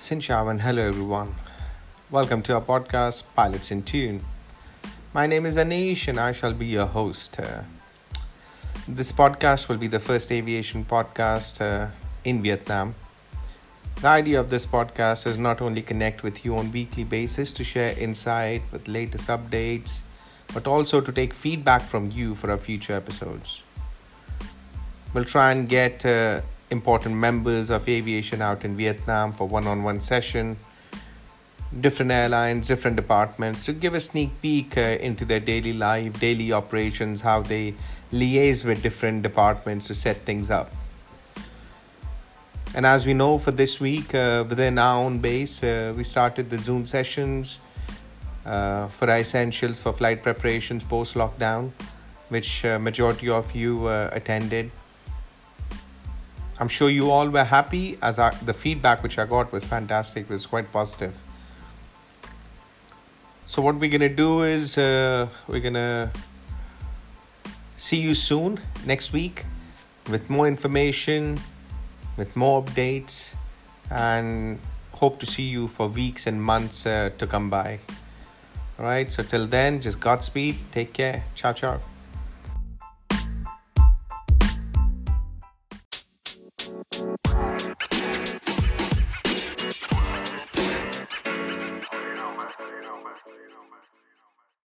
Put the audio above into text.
Sin Chao and hello everyone. Welcome to our podcast, Pilots in Tune. My name is Anish and I shall be your host. Uh, this podcast will be the first aviation podcast uh, in Vietnam. The idea of this podcast is not only connect with you on weekly basis to share insight with latest updates, but also to take feedback from you for our future episodes. We'll try and get uh, important members of aviation out in Vietnam for one on one session, different airlines, different departments to give a sneak peek uh, into their daily life, daily operations, how they liaise with different departments to set things up. And as we know, for this week, uh, within our own base, uh, we started the Zoom sessions uh, for essentials for flight preparations post lockdown, which uh, majority of you uh, attended. I'm sure you all were happy as I, the feedback which I got was fantastic, was quite positive. So what we're gonna do is uh, we're gonna see you soon next week with more information, with more updates, and hope to see you for weeks and months uh, to come by. All right. So till then, just Godspeed. Take care. Ciao, ciao.